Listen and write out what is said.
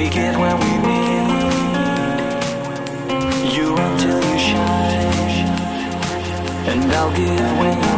We get we need. You until you shine, and I'll give when